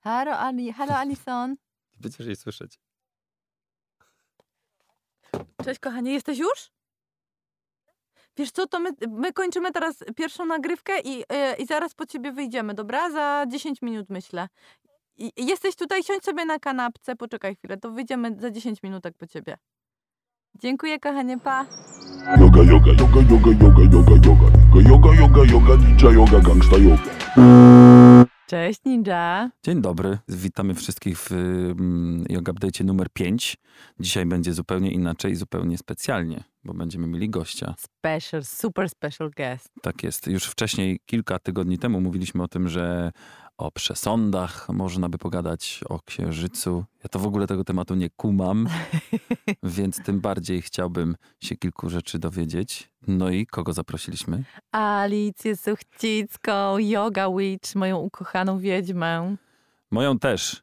Halo, Ali, halo Alison. Będziesz jej słyszeć. Cześć kochanie, jesteś już? Wiesz co, to my, my kończymy teraz pierwszą nagrywkę i, yy, i zaraz po ciebie wyjdziemy, dobra? Za 10 minut myślę. I, jesteś tutaj, siądź sobie na kanapce, poczekaj chwilę, to wyjdziemy za 10 minutek po ciebie. Dziękuję kochanie, pa. Yoga, yoga, yoga, yoga, yoga, yoga, yoga, yoga, yoga, yoga, ninja yoga, gangsta yoga. Cześć Ninja. Dzień dobry, witamy wszystkich w um, Yoga Update numer 5. Dzisiaj będzie zupełnie inaczej, zupełnie specjalnie, bo będziemy mieli gościa. Special, super special guest. Tak jest. Już wcześniej, kilka tygodni temu mówiliśmy o tym, że o przesądach można by pogadać, o księżycu. Ja to w ogóle tego tematu nie kumam, więc tym bardziej chciałbym się kilku rzeczy dowiedzieć. No i kogo zaprosiliśmy? Alicję Suchcicką, Yoga Witch, moją ukochaną wiedźmę. Moją też.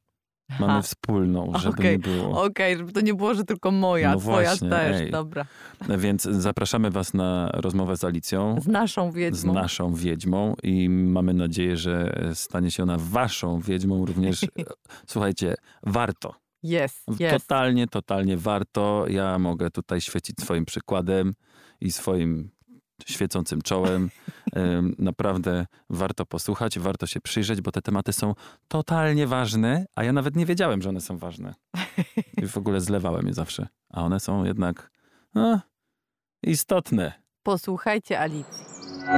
Mamy Ha. wspólną, żeby Okej, nie było. Okej, żeby to nie było, że tylko moja, No twoja właśnie, też. ej. Dobra. Więc zapraszamy was na rozmowę z Alicją. Z naszą z wiedźmą. naszą wiedźmą i mamy nadzieję, że stanie się ona waszą wiedźmą również. Słuchajcie, warto. Jest, jest. Totalnie, totalnie warto. Ja mogę tutaj świecić swoim przykładem i swoim świecącym czołem. Em, Naprawdę warto posłuchać, warto się przyjrzeć, bo te tematy są totalnie ważne, a ja nawet nie wiedziałem, że one są ważne. I w ogóle zlewałem je zawsze. A one są jednak no, istotne. Posłuchajcie Alicji.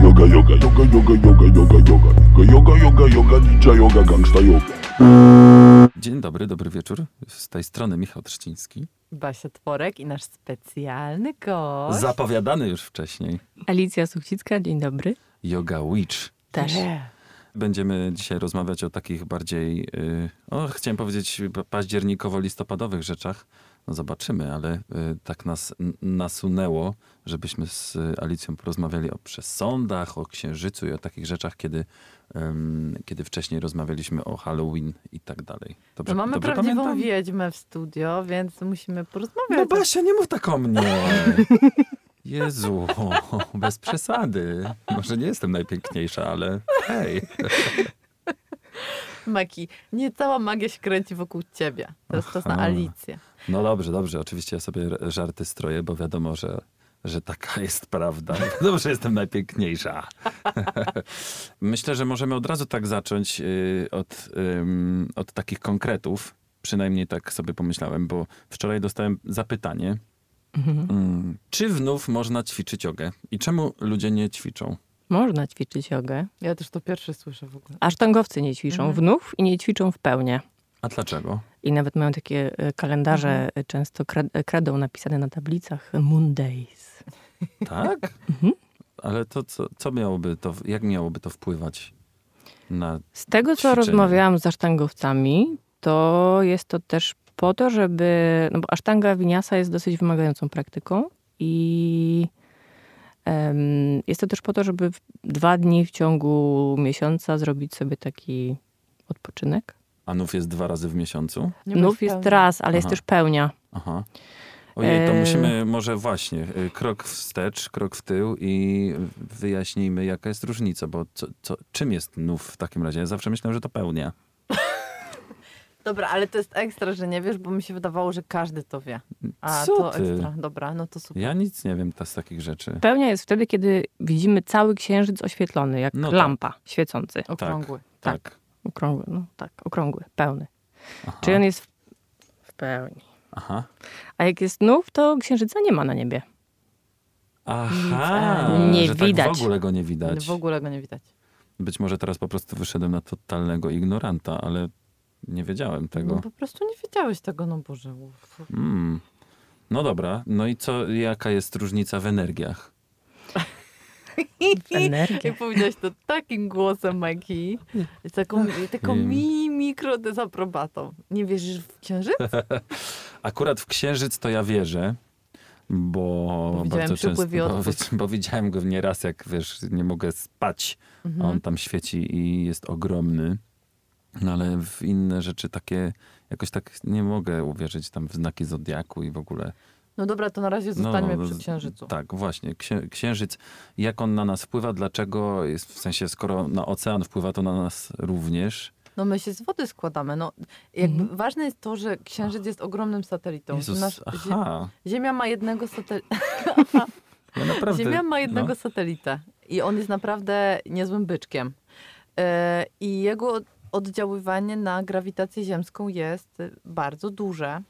Yoga, yoga, yoga, yoga, yoga, yoga, yoga, yoga, yoga, yoga, ninja yoga, gangsta yoga. Dzień dobry, dobry wieczór. Z tej strony Michał Trzciński. Basia Tworek i nasz specjalny gość. Zapowiadany już wcześniej. Alicja Suchcicka, dzień dobry. Yoga Witch. Też. Nie. Będziemy dzisiaj rozmawiać o takich bardziej, yy, o, chciałem powiedzieć, pa- październikowo-listopadowych rzeczach. No zobaczymy, ale y, tak nas nasunęło, żebyśmy z Alicją porozmawiali o przesądach, o księżycu i o takich rzeczach, kiedy, ym, kiedy wcześniej rozmawialiśmy o Halloween i tak dalej. Dobrze, No mamy prawdziwą pamiętam? wiedźmę w studio, więc musimy porozmawiać. No Basia, nie mów tak o mnie. Jezu, bez przesady. Może nie jestem najpiękniejsza, ale hej. Maki, nie cała magia się kręci wokół ciebie. Teraz czas na. Alicję. No dobrze, dobrze. Oczywiście ja sobie żarty stroję, bo wiadomo, że, że taka jest prawda. Wiadomo, że jestem najpiękniejsza. Myślę, że możemy od razu tak zacząć y, od, od takich konkretów. Przynajmniej tak sobie pomyślałem, bo wczoraj dostałem zapytanie, Mhm. mm, czy znów można ćwiczyć jogę i czemu ludzie nie ćwiczą? Można ćwiczyć jogę. Ja też to pierwszy słyszę w ogóle. Asztangowcy nie ćwiczą Mhm. wnów i nie ćwiczą w pełnie. A dlaczego? I nawet mają takie e, kalendarze, e, często e, kredą napisane na tablicach Moon Days. Tak? Mhm. Ale to co, co miałoby to, jak miałoby to wpływać na... Z tego, co Ćwiczenie. rozmawiałam z asztangowcami, to jest to też po to, żeby... No bo asztanga winiasa jest dosyć wymagającą praktyką i em, jest to też po to, żeby dwa dni w ciągu miesiąca zrobić sobie taki odpoczynek. A nów jest dwa razy w miesiącu? Nów jest raz, ale jest Aha. też pełnia. Aha. Ojej, to E, musimy może właśnie y, krok wstecz, krok w tył i wyjaśnijmy, jaka jest różnica, bo co, co, czym jest nów w takim razie? Ja zawsze myślałem, że to pełnia. Dobra, ale to jest ekstra, że nie wiesz, bo mi się wydawało, że każdy to wie. A Co to ty? ekstra. Dobra, no to super. Ja nic nie wiem ta, z takich rzeczy. Pełnia jest wtedy, kiedy widzimy cały księżyc oświetlony, jak No tak. lampa świecący. Okrągły. Tak. Okrągły, no tak, okrągły, pełny. Aha. Czyli on jest w, w pełni. Aha. A jak jest nów, to księżyca nie ma na niebie. Aha. Nie że widać. Tak w ogóle go nie widać. W ogóle go nie widać. Być może teraz po prostu wyszedłem na totalnego ignoranta, ale nie wiedziałem tego. No po prostu nie wiedziałeś tego, no Boże. Mm. No dobra, no i co, jaka jest różnica w energiach? Energia. Jak powiedziałeś to takim głosem, Maki. Z taką, taką Nie. mi mikro dezaprobatą. Nie wierzysz w księżyc? Akurat w księżyc to ja wierzę, bo, Bo widziałem bardzo często, i bo, bo widziałem go nieraz, jak wiesz, nie mogę spać, a Mhm. on tam świeci i jest ogromny. No ale w inne rzeczy takie, jakoś tak nie mogę uwierzyć tam w znaki zodiaku i w ogóle. No dobra, to na razie zostańmy przy księżycu. Tak, właśnie. Księ, księżyc, jak on na nas wpływa, dlaczego, jest, w sensie skoro na ocean wpływa, to na nas również. No my się z wody składamy. No, jakby Mhm. Ważne jest to, że księżyc jest ogromnym satelitą. Jezus, Nasz- aha. Ziemia ma jednego satelitę. Ja naprawdę, Ziemia ma jednego no. satelitę i on jest naprawdę niezłym byczkiem. E, I jego od- oddziaływanie na grawitację ziemską jest bardzo duże.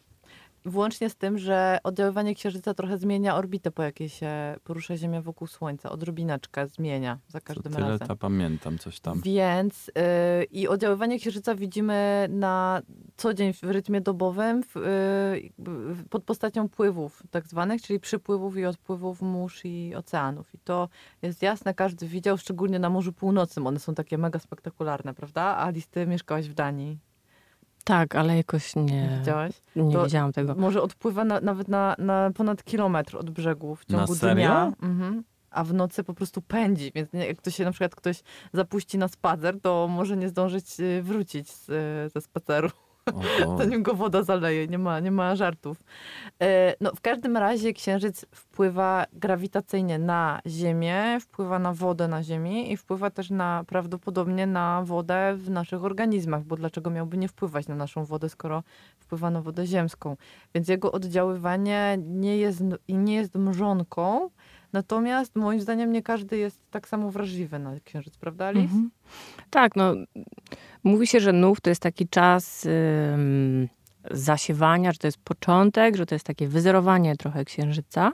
Włącznie z tym, że oddziaływanie Księżyca trochę zmienia orbitę, po jakiej się porusza Ziemia wokół Słońca. Odrobineczkę zmienia za każdym tyle razem. to pamiętam, coś tam. Więc y, i oddziaływanie księżyca widzimy na co dzień w rytmie dobowym w, y, w- pod postacią pływów tak zwanych, czyli przypływów i odpływów mórz i oceanów. I to jest jasne, każdy widział, szczególnie na Morzu Północnym. One są takie mega spektakularne, prawda? Alice, ty mieszkałaś w Danii. Tak, ale jakoś nie, Widziałaś? nie To- widziałam tego. Może odpływa na, nawet na, na ponad kilometr od brzegu w Na ciągu serio? dnia. Mhm. A w nocy po prostu pędzi, więc nie- jak to się na przykład ktoś zapuści na spacer, to może nie zdążyć y, wrócić z, y, ze spaceru. Zanim go woda zaleje. Nie ma, nie ma żartów. E, No, w każdym razie księżyc wpływa grawitacyjnie na Ziemię, wpływa na wodę na Ziemi i wpływa też na prawdopodobnie na wodę w naszych organizmach, bo dlaczego miałby nie wpływać na naszą wodę, skoro wpływa na wodę ziemską. Więc jego oddziaływanie nie jest, nie jest mrzonką, natomiast moim zdaniem nie każdy jest tak samo wrażliwy na księżyc, prawda Alice? Mhm. Tak, no mówi się, że nów to jest taki czas ym, zasiewania, że to jest początek, że to jest takie wyzerowanie trochę księżyca.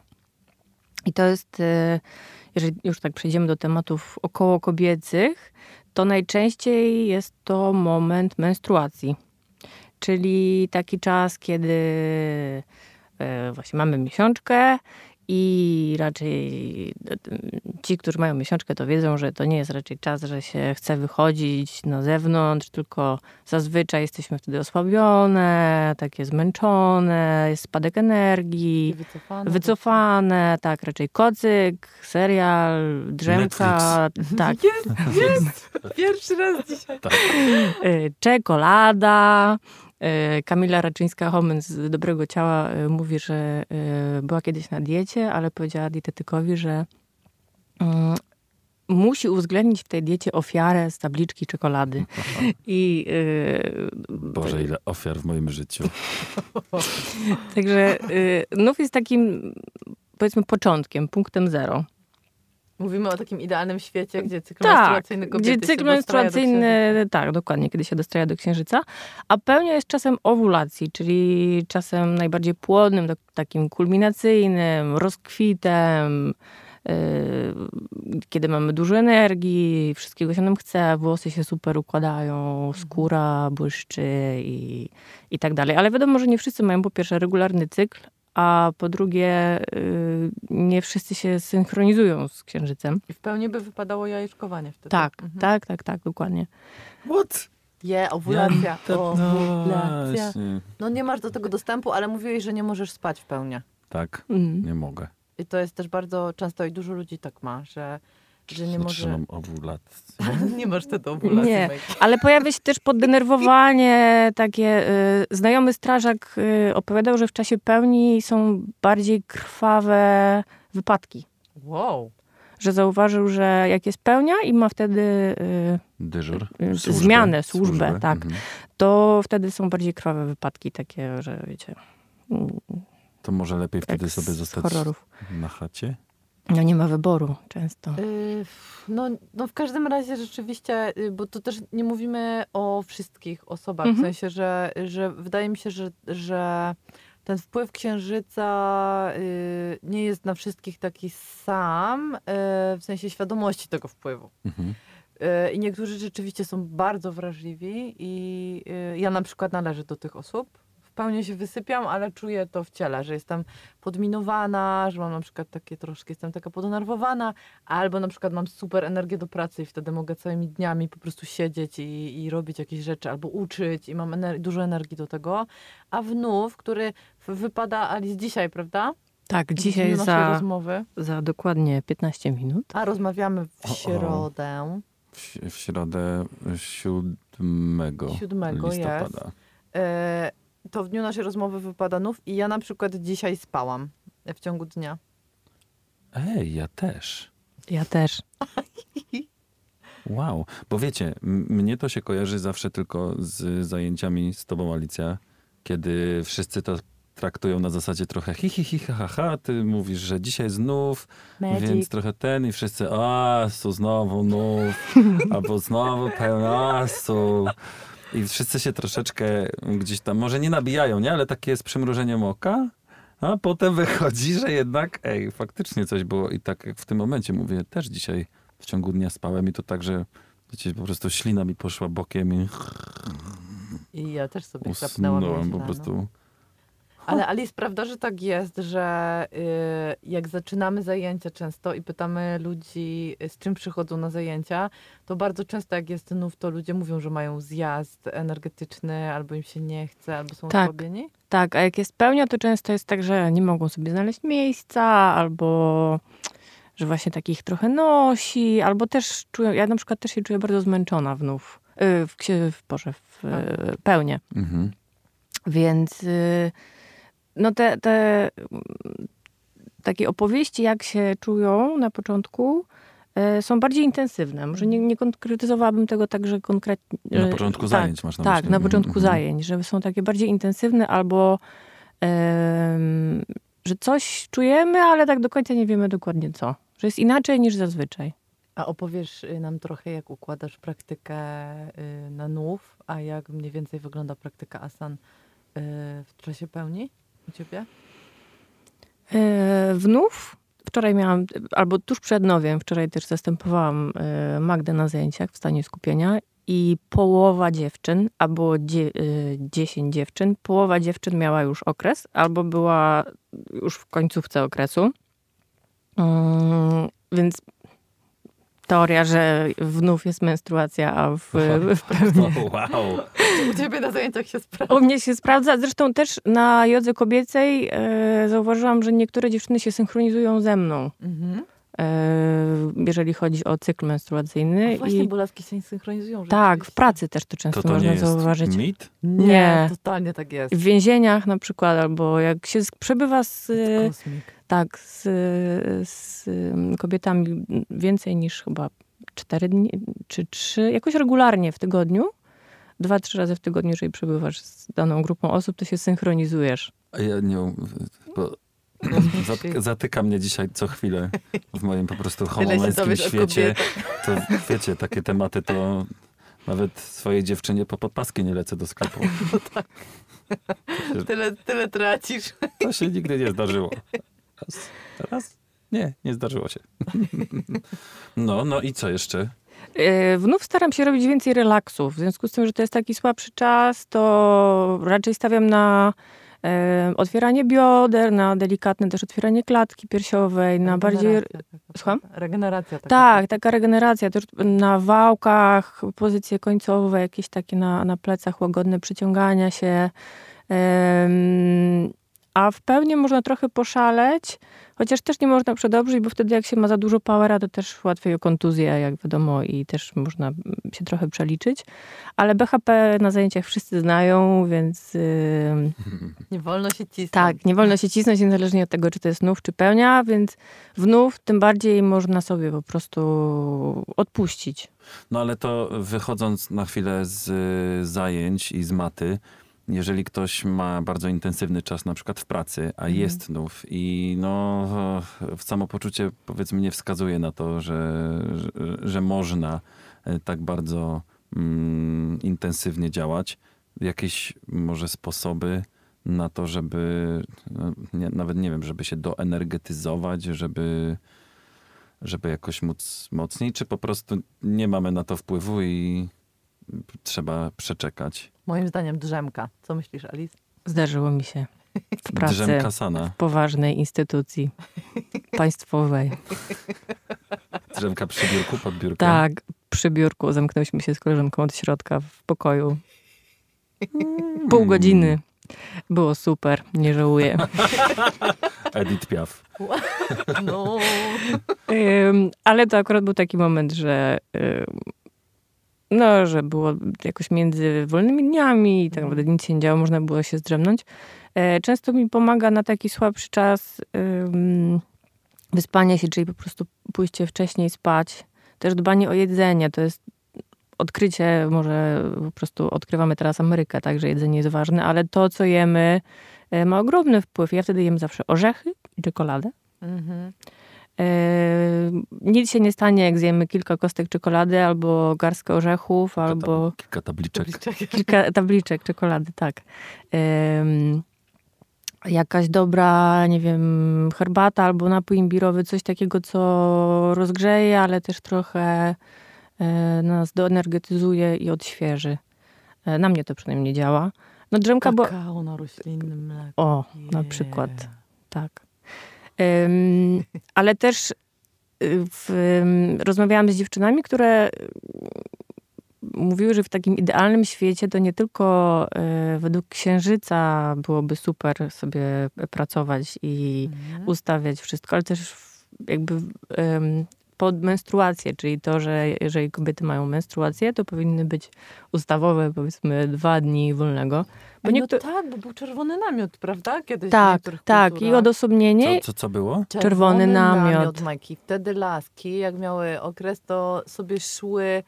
I to jest, y, jeżeli już tak przejdziemy do tematów około kobiecych, to najczęściej jest to moment menstruacji. Czyli taki czas, kiedy y, właśnie mamy miesiączkę i raczej e, ci, którzy mają miesiączkę, to wiedzą, że to nie jest raczej czas, że się chce wychodzić na zewnątrz, tylko zazwyczaj jesteśmy wtedy osłabione, takie zmęczone, jest spadek energii, wycofane. wycofane, tak, raczej kocyk, serial, drzemka, tak, Jest, jest! Pierwszy raz dzisiaj. y, czekolada. Y, Kamila Raczyńska-Homen z Dobrego Ciała y, mówi, że y, była kiedyś na diecie, ale powiedziała dietetykowi, że mm, musi uwzględnić w tej diecie ofiarę z tabliczki czekolady. I Boże, ile ofiar w moim życiu. także y, nów jest takim powiedzmy początkiem, punktem zero. Mówimy o takim idealnym świecie, gdzie cykl Tak, menstruacyjny kobiety gdzie cykl dostraja do menstruacyjny, tak, dokładnie, kiedy się dostraja do księżyca, a pełnia jest czasem owulacji, czyli czasem najbardziej płodnym, tak- takim kulminacyjnym, rozkwitem, yy, kiedy mamy dużo energii, wszystkiego się nam chce, włosy się super układają, skóra błyszczy i, i tak dalej. Ale wiadomo, że nie wszyscy mają po pierwsze regularny cykl, a po drugie yy, nie wszyscy się synchronizują z księżycem. I w pełni by wypadało jajeczkowanie wtedy. Tak, Mhm. tak, tak, tak, dokładnie. What? Je, owulacja. To- Owulacja. właśnie. No nie masz do tego dostępu, ale mówiłeś, że nie możesz spać w pełni. Tak, Mm. nie mogę. I to jest też bardzo często i dużo ludzi tak ma, że, że nie może... Zatrzymam owulację. nie masz wtedy ovulacji. Nie. Ale pojawia się też poddenerwowanie, takie. Y, znajomy strażak y, opowiadał, że w czasie pełni są bardziej krwawe wypadki. Wow. Że zauważył, że jak jest pełnia i ma wtedy, y, Dyżur. Y, Służbę. zmianę, służbę, tak. Mhm. to wtedy są bardziej krwawe wypadki, takie, że wiecie. mm, To może lepiej wtedy sobie zostać horrorów. na chacie? No nie ma wyboru często. Y, No, no w każdym razie rzeczywiście, y, bo to też nie mówimy o wszystkich osobach, w Mhm. sensie, że, że wydaje mi się, że, że ten wpływ księżyca y, nie jest na wszystkich taki sam, w sensie świadomości tego wpływu. Mhm. I niektórzy rzeczywiście są bardzo wrażliwi i ja na przykład należę do tych osób. W pełni się wysypiam, ale czuję to w ciele, że jestem podminowana, że mam na przykład takie troszkę, jestem taka podenerwowana, albo na przykład mam super energię do pracy i wtedy mogę całymi dniami po prostu siedzieć i, i robić jakieś rzeczy, albo uczyć i mam ener- dużo energii do tego. A wnów, który wypada Alice dzisiaj, prawda? Tak, dzisiaj za, rozmowy. za dokładnie 15 minut. A rozmawiamy w O, o. środę. W, w środę 7 Siódmego listopada. E, to w dniu naszej rozmowy wypada nów i ja na przykład dzisiaj spałam. w ciągu dnia. Ej, ja też. Ja też. Wow, bo wiecie, mnie to się kojarzy zawsze tylko z zajęciami z tobą, Alicja, kiedy wszyscy to traktują na zasadzie trochę hi, hi, hi, ha, ha, ha. Ty mówisz, że dzisiaj znów, więc trochę ten i wszyscy, a, su, znowu nów, albo znowu pełnasu. I wszyscy się troszeczkę gdzieś tam, może nie nabijają, nie? Ale takie z przymrużeniem oka. A potem wychodzi, że jednak, ej, faktycznie coś było. I tak jak w tym momencie mówię, też dzisiaj w ciągu dnia spałem i to tak, że wiecie, po prostu ślina mi poszła bokiem i I ja też sobie usnąłem po nieźle, no. Prostu. Ale Alice, prawda, że tak jest, że y, jak zaczynamy zajęcia często i pytamy ludzi, y, z czym przychodzą na zajęcia, to bardzo często jak jest nów, to ludzie mówią, że mają zjazd energetyczny, albo im się nie chce, albo są Tak. osłabieni. Tak, a jak jest pełnia, to często jest tak, że nie mogą sobie znaleźć miejsca, albo że właśnie takich trochę nosi, albo też czują, ja na przykład też się czuję bardzo zmęczona wnów, y, w, księ- w, Boże, w y, pełnię. Mhm. Więc y, no te, te mm, takie opowieści, jak się czują na początku, y, są bardziej intensywne. Może nie, nie konkretyzowałabym tego tak, że konkretnie... Na y, początku tak, zajęć masz na Tak, myśli. na Mhm, początku mhm. zajęć, że są takie bardziej intensywne albo em, że coś czujemy, ale tak do końca nie wiemy dokładnie co. Że jest inaczej niż zazwyczaj. A opowiesz y, nam trochę, jak układasz praktykę y, na nów, a jak mniej więcej wygląda praktyka asan y, w czasie pełni u ciebie? E, Wnów, wczoraj miałam, albo tuż przed nowiem, wczoraj też zastępowałam e, Magdę na zajęciach w stanie skupienia i połowa dziewczyn, albo dzie, e, 10 dziewczyn, połowa dziewczyn miała już okres, albo była już w końcówce okresu. Mm, Więc teoria, że wnów jest menstruacja, a w, w pełni Wow. U ciebie na zajęciach się sprawdza. u mnie się sprawdza. Zresztą też na jodze kobiecej e, zauważyłam, że niektóre dziewczyny się synchronizują ze mną, Mhm. E, jeżeli chodzi o cykl menstruacyjny. A właśnie, I, bo laski się synchronizują. tak, w pracy też to często To to można nie jest zauważyć. mit? Nie, Nie. totalnie tak jest. W więzieniach na przykład, albo jak się przebywa z, Kosmik. tak, z, z kobietami więcej niż chyba cztery dni, czy trzy, jakoś regularnie w tygodniu, dwa, trzy razy w tygodniu, jeżeli przebywasz z daną grupą osób, to się synchronizujesz. A ja nie... Bo zat- zatyka mnie dzisiaj co chwilę w moim po prostu o świecie. To wiecie, takie tematy to nawet swojej dziewczynie po podpaski nie lecę do sklepu. Tyle, tyle tracisz. To się nigdy nie zdarzyło. Raz, raz? Nie, nie zdarzyło się. No, no i co jeszcze? Yy, Wnów staram się robić więcej relaksów. W związku z tym, że to jest taki słabszy czas, to raczej stawiam na e, otwieranie bioder, na delikatne też otwieranie klatki piersiowej, na bardziej... Słucham? Regeneracja taka. Tak, taka regeneracja, też na wałkach, pozycje końcowe, jakieś takie na, na plecach, łagodne przyciągania się. A w pełni można trochę poszaleć, chociaż też nie można przedobrzyć, bo wtedy jak się ma za dużo powera, to też łatwiej o kontuzję, jak wiadomo, i też można się trochę przeliczyć. Ale BHP na zajęciach wszyscy znają, więc Nie wolno się cisnąć. tak, nie wolno się cisnąć niezależnie od tego, czy to jest nów, czy pełnia, więc w nów tym bardziej można sobie po prostu odpuścić. No ale to wychodząc na chwilę z y, zajęć i z maty, jeżeli ktoś ma bardzo intensywny czas na przykład w pracy, a Mhm. jest nów i no w samopoczucie powiedzmy nie wskazuje na to, że, że, że można y, tak bardzo mm, intensywnie działać, jakieś może sposoby na to, żeby no, nie, nawet nie wiem, żeby się doenergetyzować, żeby żeby jakoś móc mocniej, czy po prostu nie mamy na to wpływu i trzeba przeczekać. Moim zdaniem drzemka. Co myślisz, Alice? Zdarzyło mi się w pracy Drzemka sana. w poważnej instytucji państwowej. Drzemka przy biurku, pod biurkiem. Tak, przy biurku zamknęliśmy się z koleżanką od środka w pokoju. Pół godziny. Było super, nie żałuję. Edith Piaf. No. Ale to akurat był taki moment, że no, że było jakoś między wolnymi dniami i tak naprawdę nic się nie działo, można było się zdrzemnąć. E, Często mi pomaga na taki słabszy czas wyspanie się, czyli po prostu pójście wcześniej spać. Też dbanie o jedzenie, to jest odkrycie, może po prostu odkrywamy teraz Amerykę, tak, że jedzenie jest ważne, ale to, co jemy, e, ma ogromny wpływ. Ja wtedy jem zawsze orzechy i czekoladę. Mhm. E, Nic się nie stanie, jak zjemy kilka kostek czekolady, albo garstkę orzechów, albo Kilka tabliczek. kilka tabliczek czekolady, tak. Em, jakaś dobra, nie wiem, herbata albo napój imbirowy, coś takiego, co rozgrzeje, ale też trochę e, nas doenergetyzuje i odświeży. Na mnie to przynajmniej działa. No drzemka, bo... Kakao na roślinnym mleku. O, na przykład. Tak. Ale też y, w, rozmawiałam z dziewczynami, które y, mówiły, że w takim idealnym świecie to nie tylko y, według księżyca byłoby super sobie pracować i Mhm. ustawiać wszystko, ale też w, jakby pod menstruację, czyli to, że jeżeli kobiety mają menstruację, to powinny być ustawowe powiedzmy dwa dni wolnego. Bo. No tak, bo był czerwony namiot, prawda? Kiedyś w Tak, tak. I kulturach. odosobnienie. Co, co, co było? czerwony namiot. Majki. Wtedy laski, jak miały okres, to sobie szły,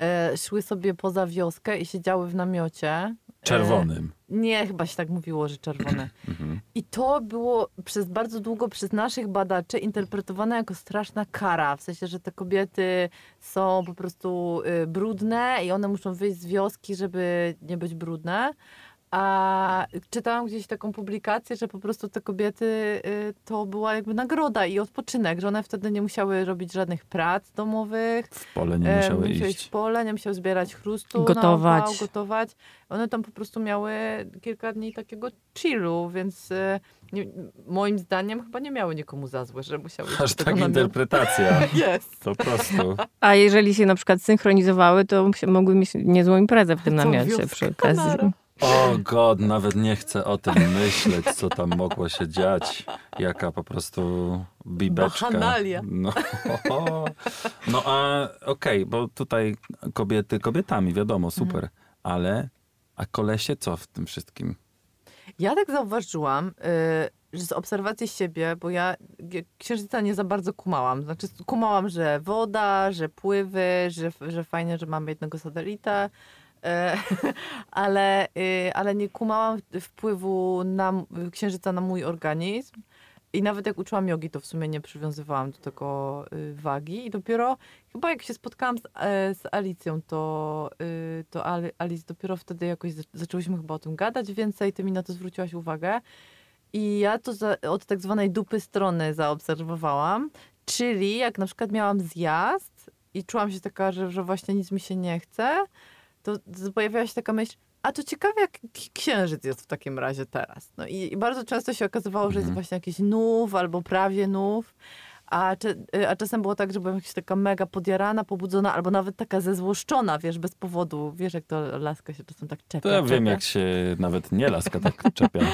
e, szły sobie poza wioskę i siedziały w namiocie. E, Czerwonym. nie, chyba się tak mówiło, że czerwone. Mhm. I to było przez bardzo długo przez naszych badaczy interpretowane jako straszna kara. W sensie, że te kobiety są po prostu y, brudne i one muszą wyjść z wioski, żeby nie być brudne. A czytałam gdzieś taką publikację, że po prostu te kobiety y, to była jakby nagroda i odpoczynek, że one wtedy nie musiały robić żadnych prac domowych. W pole nie E, musiały musiały iść. w pole, nie musiały zbierać chrustu, Gotować. Opał, gotować. One tam po prostu miały kilka dni takiego chillu, więc e, nie, moim zdaniem chyba nie miały nikomu za złe, że musiały Aż tak interpretacja. Jest. Po prostu. A jeżeli się na przykład synchronizowały, to mogły mieć niezłą imprezę w tym namiocie przy okazji. O god, nawet nie chcę o tym myśleć, co tam mogło się dziać. Jaka po prostu bibeczka. Bachanalia. No, no a okej, bo tutaj kobiety kobietami, wiadomo, super. Ale, a kolesie co w tym wszystkim? Ja tak zauważyłam, y, że z obserwacji siebie, bo ja księżyca nie za bardzo kumałam. Znaczy kumałam, że woda, że pływy, że, że fajnie, że mamy jednego satelita, ale, y, ale nie kumałam wpływu na, księżyca na mój organizm. I nawet jak uczyłam jogi, to w sumie nie przywiązywałam do tego y, wagi. I dopiero chyba jak się spotkałam z, e, z Alicją, to, y, to Ali- Alice dopiero wtedy jakoś za- zaczęłyśmy chyba o tym gadać więcej. Ty mi na to zwróciłaś uwagę. I ja to za, od tak zwanej dupy strony zaobserwowałam. Czyli jak na przykład miałam zjazd i czułam się taka, że, że właśnie nic mi się nie chce, to pojawiała się taka myśl, a to ciekawe, jak księżyc jest w takim razie teraz. No i, i bardzo często się okazywało, że jest Mhm. właśnie jakiś nów albo prawie nów. A, y, a czasem było tak, że byłam jakaś taka mega podjarana, pobudzona, albo nawet taka zezłoszczona, wiesz, bez powodu. Wiesz, jak to laska się czasem tak czepia. To ja wiem, czepia. jak się nawet nie laska tak czepia.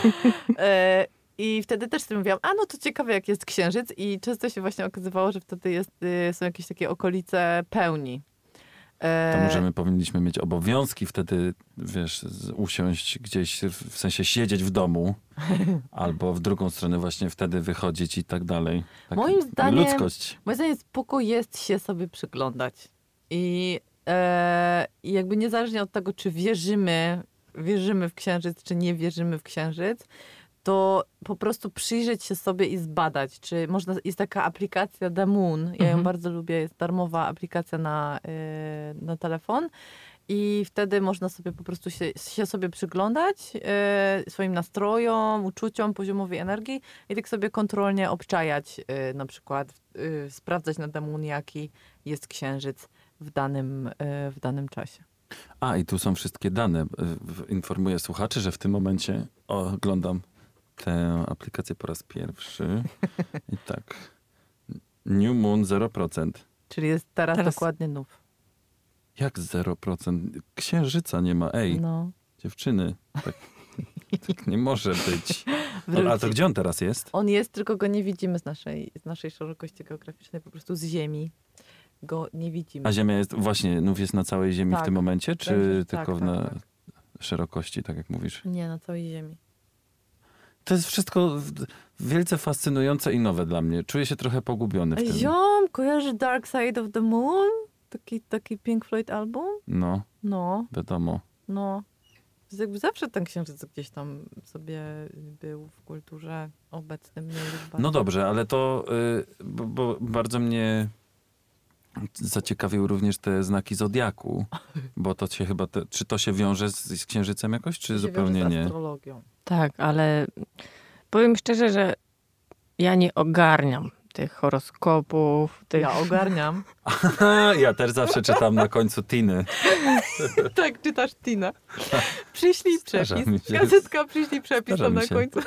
E, I wtedy też sobie mówiłam, a no to ciekawe jak jest księżyc i często się właśnie okazywało, że wtedy jest, y, są jakieś takie okolice pełni. E, To możemy, powinniśmy mieć obowiązki wtedy, wiesz, usiąść gdzieś, w sensie siedzieć w domu, albo w drugą stronę właśnie wtedy wychodzić i tak dalej. Tak, Moim zdaniem- Ludzkość. Moim zdaniem spoko jest się sobie przyglądać. I, e, I jakby niezależnie od tego, czy wierzymy, wierzymy w księżyc, czy nie wierzymy w księżyc, to po prostu przyjrzeć się sobie i zbadać, czy można, jest taka aplikacja The Moon, ja ją Mhm. bardzo lubię, jest darmowa aplikacja na, e, na telefon i wtedy można sobie po prostu się, się sobie przyglądać e, swoim nastrojom, uczuciom, poziomowi energii i tak sobie kontrolnie obczajać e, na przykład, e, sprawdzać na The Moon, jaki jest księżyc w danym, e, w danym czasie. A, i tu są wszystkie dane. W- Informuję słuchaczy, że w tym momencie oglądam tę aplikację po raz pierwszy. I tak. New Moon 0%. Czyli jest teraz, Teraz- dokładnie nów. Jak 0%? Księżyca nie ma. Ej, No. dziewczyny. Tak, tak nie może być. No, a to gdzie on teraz jest? On jest, tylko go nie widzimy z naszej, z naszej szerokości geograficznej, po prostu z Ziemi. go nie widzimy. A Ziemia jest, właśnie, nów jest na całej Ziemi w Tak. tym momencie, czy Będzie- tylko tak, na tak, tak. szerokości, tak jak mówisz? Nie, na całej ziemi. To jest wszystko wielce fascynujące i nowe dla mnie. Czuję się trochę pogubiony w tym. Ziom, kojarzysz Dark Side of the Moon? Taki, taki Pink Floyd album? No, No, wiadomo. no. Jakby zawsze ten księżyc gdzieś tam sobie był w kulturze obecnym. Bardziej. No dobrze, ale to, y, bo, bo bardzo mnie zaciekawiły również te znaki Zodiaku, bo to się chyba, te, czy to się wiąże z, z Księżycem jakoś, czy To się zupełnie wiąże z nie? astrologią. Tak, ale powiem szczerze, że ja nie ogarniam tych horoskopów, tych... Ja ogarniam. ja też zawsze czytam na końcu Tiny. tak, czytasz Tina. Przyślij przepis. Gazetka, przyślij przepis tam na końcu.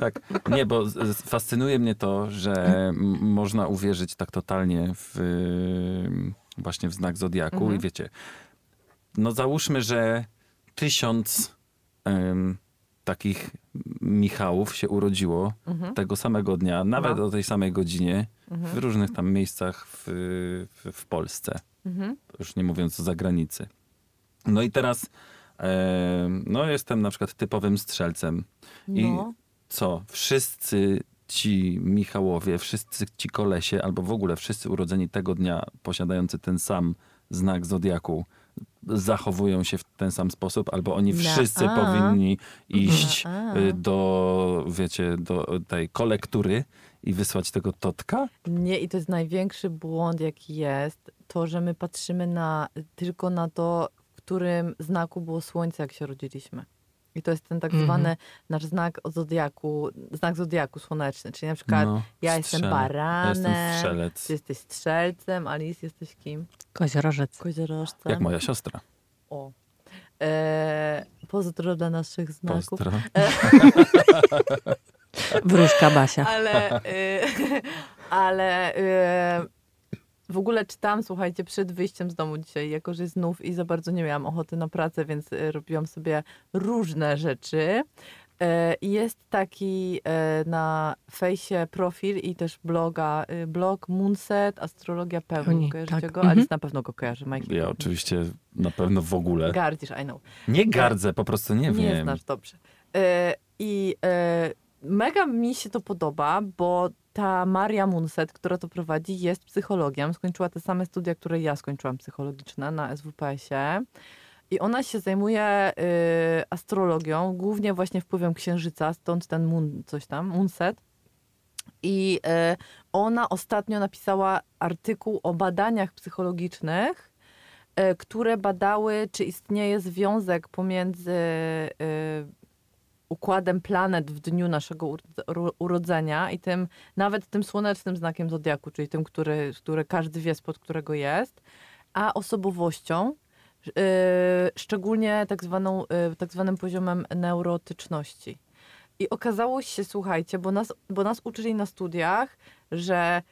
Tak, nie, bo fascynuje mnie to, że można uwierzyć tak totalnie w y, właśnie w znak Zodiaku Mhm. i wiecie, no załóżmy, że tysiąc em, takich Michałów się urodziło Mhm. tego samego dnia, nawet No. o tej samej godzinie, w Mhm. różnych tam miejscach w, w, w Polsce, Mhm. już nie mówiąc o zagranicy. No i teraz, no jestem na przykład typowym strzelcem. I No. Co? Wszyscy ci Michałowie, wszyscy ci kolesie, albo w ogóle wszyscy urodzeni tego dnia, posiadający ten sam znak Zodiaku, zachowują się w ten sam sposób, albo oni wszyscy powinni iść Na a. y, do, wiecie, do tej kolektury i wysłać tego totka? Nie, i to jest największy błąd, jaki jest, to, że my patrzymy na, tylko na to, w którym znaku było słońce, jak się rodziliśmy. I to jest ten tak Mhm. zwany nasz znak od zodiaku, znak zodiaku słoneczny. Czyli na przykład No, ja jestem baranem, Ja jestem strzelec. ty jesteś strzelcem, Alice jesteś kim? Koziorożec. Koziorożcem. Jak moja siostra. O. E, pozdro dla naszych znaków. Pozdro. Wróżka Basia. Ale, y, ale y, w ogóle czytałam, słuchajcie, przed wyjściem z domu dzisiaj, jako że znów i za bardzo nie miałam ochoty na pracę, więc y, robiłam sobie różne rzeczy. I jest taki y, na fejsie profil i też bloga, y, blog Moonset, Astrologia Pełna. Oni, Kojarzycie tak. go? Mhm. Alice na pewno go kojarzy. Michael Ja oczywiście na pewno w ogóle. Gardzisz, I know. Nie gardzę, po prostu nie, Nie wiem. znasz dobrze. E, I e, mega mi się to podoba, bo ta Maria Munset, która to prowadzi, jest psychologiem. Skończyła te same studia, które ja skończyłam psychologiczne na SWPS-ie. I ona się zajmuje y, astrologią, głównie właśnie wpływem księżyca, stąd ten moon, coś tam, Moonset. I y, ona ostatnio napisała artykuł o badaniach psychologicznych, y, które badały, czy istnieje związek pomiędzy y, układem planet w dniu naszego uro- uro- urodzenia i tym, nawet tym słonecznym znakiem zodiaku, czyli tym, który, który każdy wie, spod którego jest, a osobowością, y, szczególnie tak, zwaną, y, tak zwanym poziomem neurotyczności. I okazało się, słuchajcie, bo nas, bo nas uczyli na studiach, że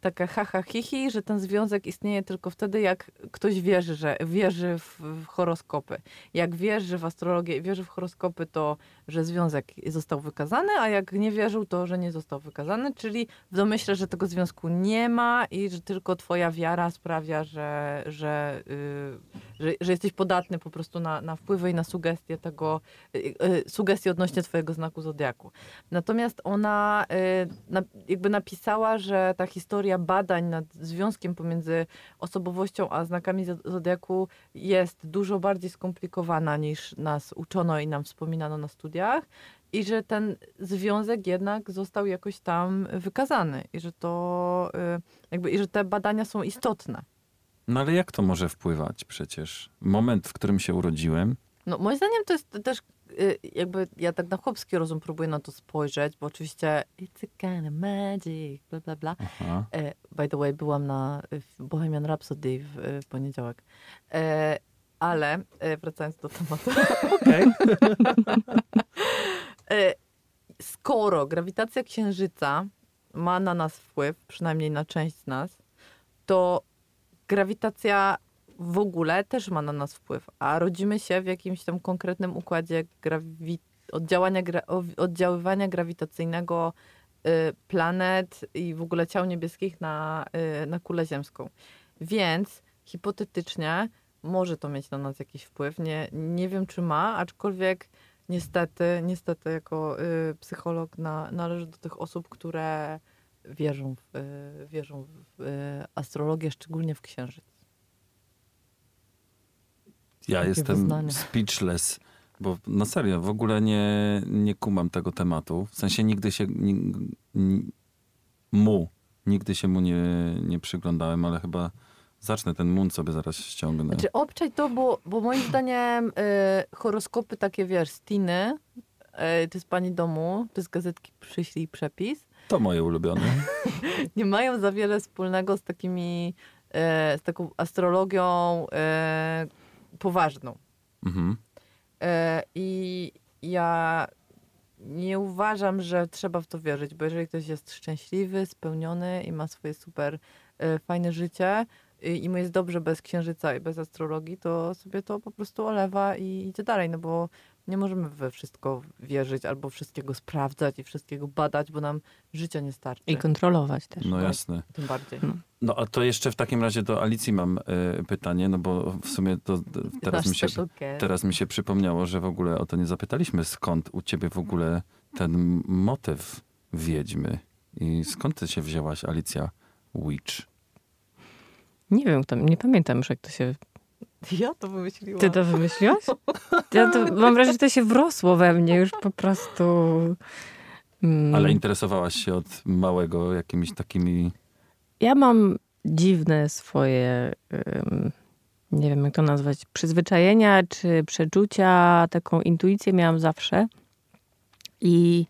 taka haha hihi, że ten związek istnieje tylko wtedy, jak ktoś wierzy, że wierzy w, w horoskopy. Jak wierzy w astrologię i wierzy w horoskopy, to że związek został wykazany, a jak nie wierzył, to że nie został wykazany, czyli w domyśle, że tego związku nie ma i że tylko twoja wiara sprawia, że, że, y, że, że jesteś podatny po prostu na, na wpływy i na sugestie tego, y, y, sugestie odnośnie twojego znaku zodiaku. Natomiast ona y, na, jakby napisała, że ta historia badań nad związkiem pomiędzy osobowością a znakami zo- zodiaku jest dużo bardziej skomplikowana niż nas uczono i nam wspominano na studiach i że ten związek jednak został jakoś tam wykazany i że to y, jakby i że te badania są istotne. No ale jak to może wpływać przecież? Moment, w którym się urodziłem, No, moim zdaniem to jest też jakby ja tak na chłopski rozum próbuję na to spojrzeć, bo oczywiście it's a kind of magic, bla bla bla. aha, E, by the way, byłam na Bohemian Rhapsody w, w poniedziałek. E, ale e, wracając do tematu. E, skoro grawitacja Księżyca ma na nas wpływ, przynajmniej na część z nas, to grawitacja w ogóle też ma na nas wpływ, a rodzimy się w jakimś tam konkretnym układzie grawi- oddziałania, gra- oddziaływania grawitacyjnego y, planet i w ogóle ciał niebieskich na, y, na kulę ziemską. Więc hipotetycznie może to mieć na nas jakiś wpływ. Nie, nie wiem, czy ma, aczkolwiek niestety, niestety jako y, psycholog na, należy do tych osób, które wierzą w, y, wierzą w y, astrologię, szczególnie w księżyc. Ja Takie jestem wyznania. speechless, bo na serio, w ogóle nie, nie kumam tego tematu. W sensie nigdy się ni, ni, mu, nigdy się mu nie, nie przyglądałem, ale chyba zacznę ten mun sobie zaraz ściągnę. Znaczy obczaj to, bo, bo moim zdaniem y, horoskopy takie, wiesz, z Tiny, y, to jest pani domu, to jest gazetki Przyślij Przepis, To moje ulubione. nie mają za wiele wspólnego z takimi, e, z taką astrologią e, poważną. Mhm. E, I ja nie uważam, że trzeba w to wierzyć, bo jeżeli ktoś jest szczęśliwy, spełniony i ma swoje super e, fajne życie i, i mu jest dobrze bez księżyca i bez astrologii, to sobie to po prostu olewa i idzie dalej, no bo nie możemy we wszystko wierzyć albo wszystkiego sprawdzać i wszystkiego badać, bo nam życia nie starczy. I kontrolować też. No jasne. Tym bardziej. No a to jeszcze w takim razie do Alicji mam y, pytanie, no bo w sumie to teraz Nasz mi, się, teraz mi się przypomniało, że w ogóle o to nie zapytaliśmy, skąd u ciebie w ogóle ten motyw wiedźmy i skąd ty się wzięłaś, Alicja Witch? Nie wiem, kto, nie pamiętam już, jak to się... Ja to wymyśliłam. Ty to wymyśliłaś? Ja to, mam wrażenie, że to się wrosło we mnie już po prostu... Mm. Ale interesowałaś się od małego jakimiś takimi... Ja mam dziwne swoje, nie wiem jak to nazwać, przyzwyczajenia czy przeczucia, taką intuicję miałam zawsze. I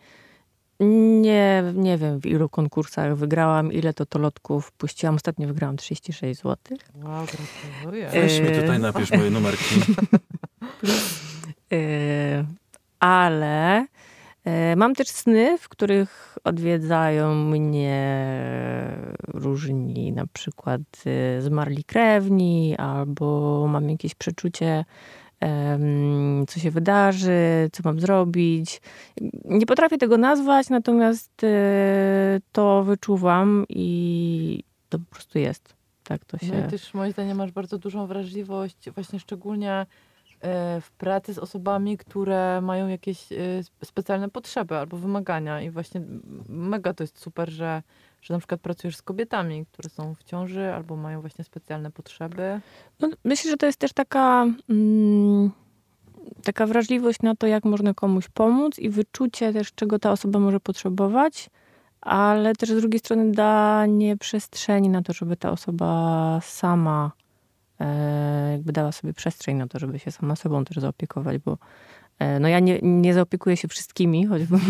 nie, nie wiem w ilu konkursach wygrałam, ile to to lotków puściłam. Ostatnio wygrałam 36 zł. Wow, gratuluję. E, Weźmy tutaj napisz moje numerki. Yy, ale yy, mam też sny, w których odwiedzają mnie różni, na przykład yy, zmarli krewni, albo mam jakieś przeczucie, co się wydarzy, co mam zrobić. Nie potrafię tego nazwać, natomiast yy, to wyczuwam i to po prostu jest. Tak to się... No i też moim zdaniem masz bardzo dużą wrażliwość, właśnie szczególnie e, w pracy z osobami, które mają jakieś e, spe- specjalne potrzeby albo wymagania. I właśnie mega to jest super, że, że na przykład pracujesz z kobietami, które są w ciąży albo mają właśnie specjalne potrzeby. No, myślę, że to jest też taka, mm, taka wrażliwość na to, jak można komuś pomóc i wyczucie też, czego ta osoba może potrzebować, ale też z drugiej strony danie przestrzeni na to, żeby ta osoba sama e, jakby dała sobie przestrzeń na to, żeby się sama sobą też zaopiekować, bo no ja nie, nie zaopiekuję się wszystkimi, choćbym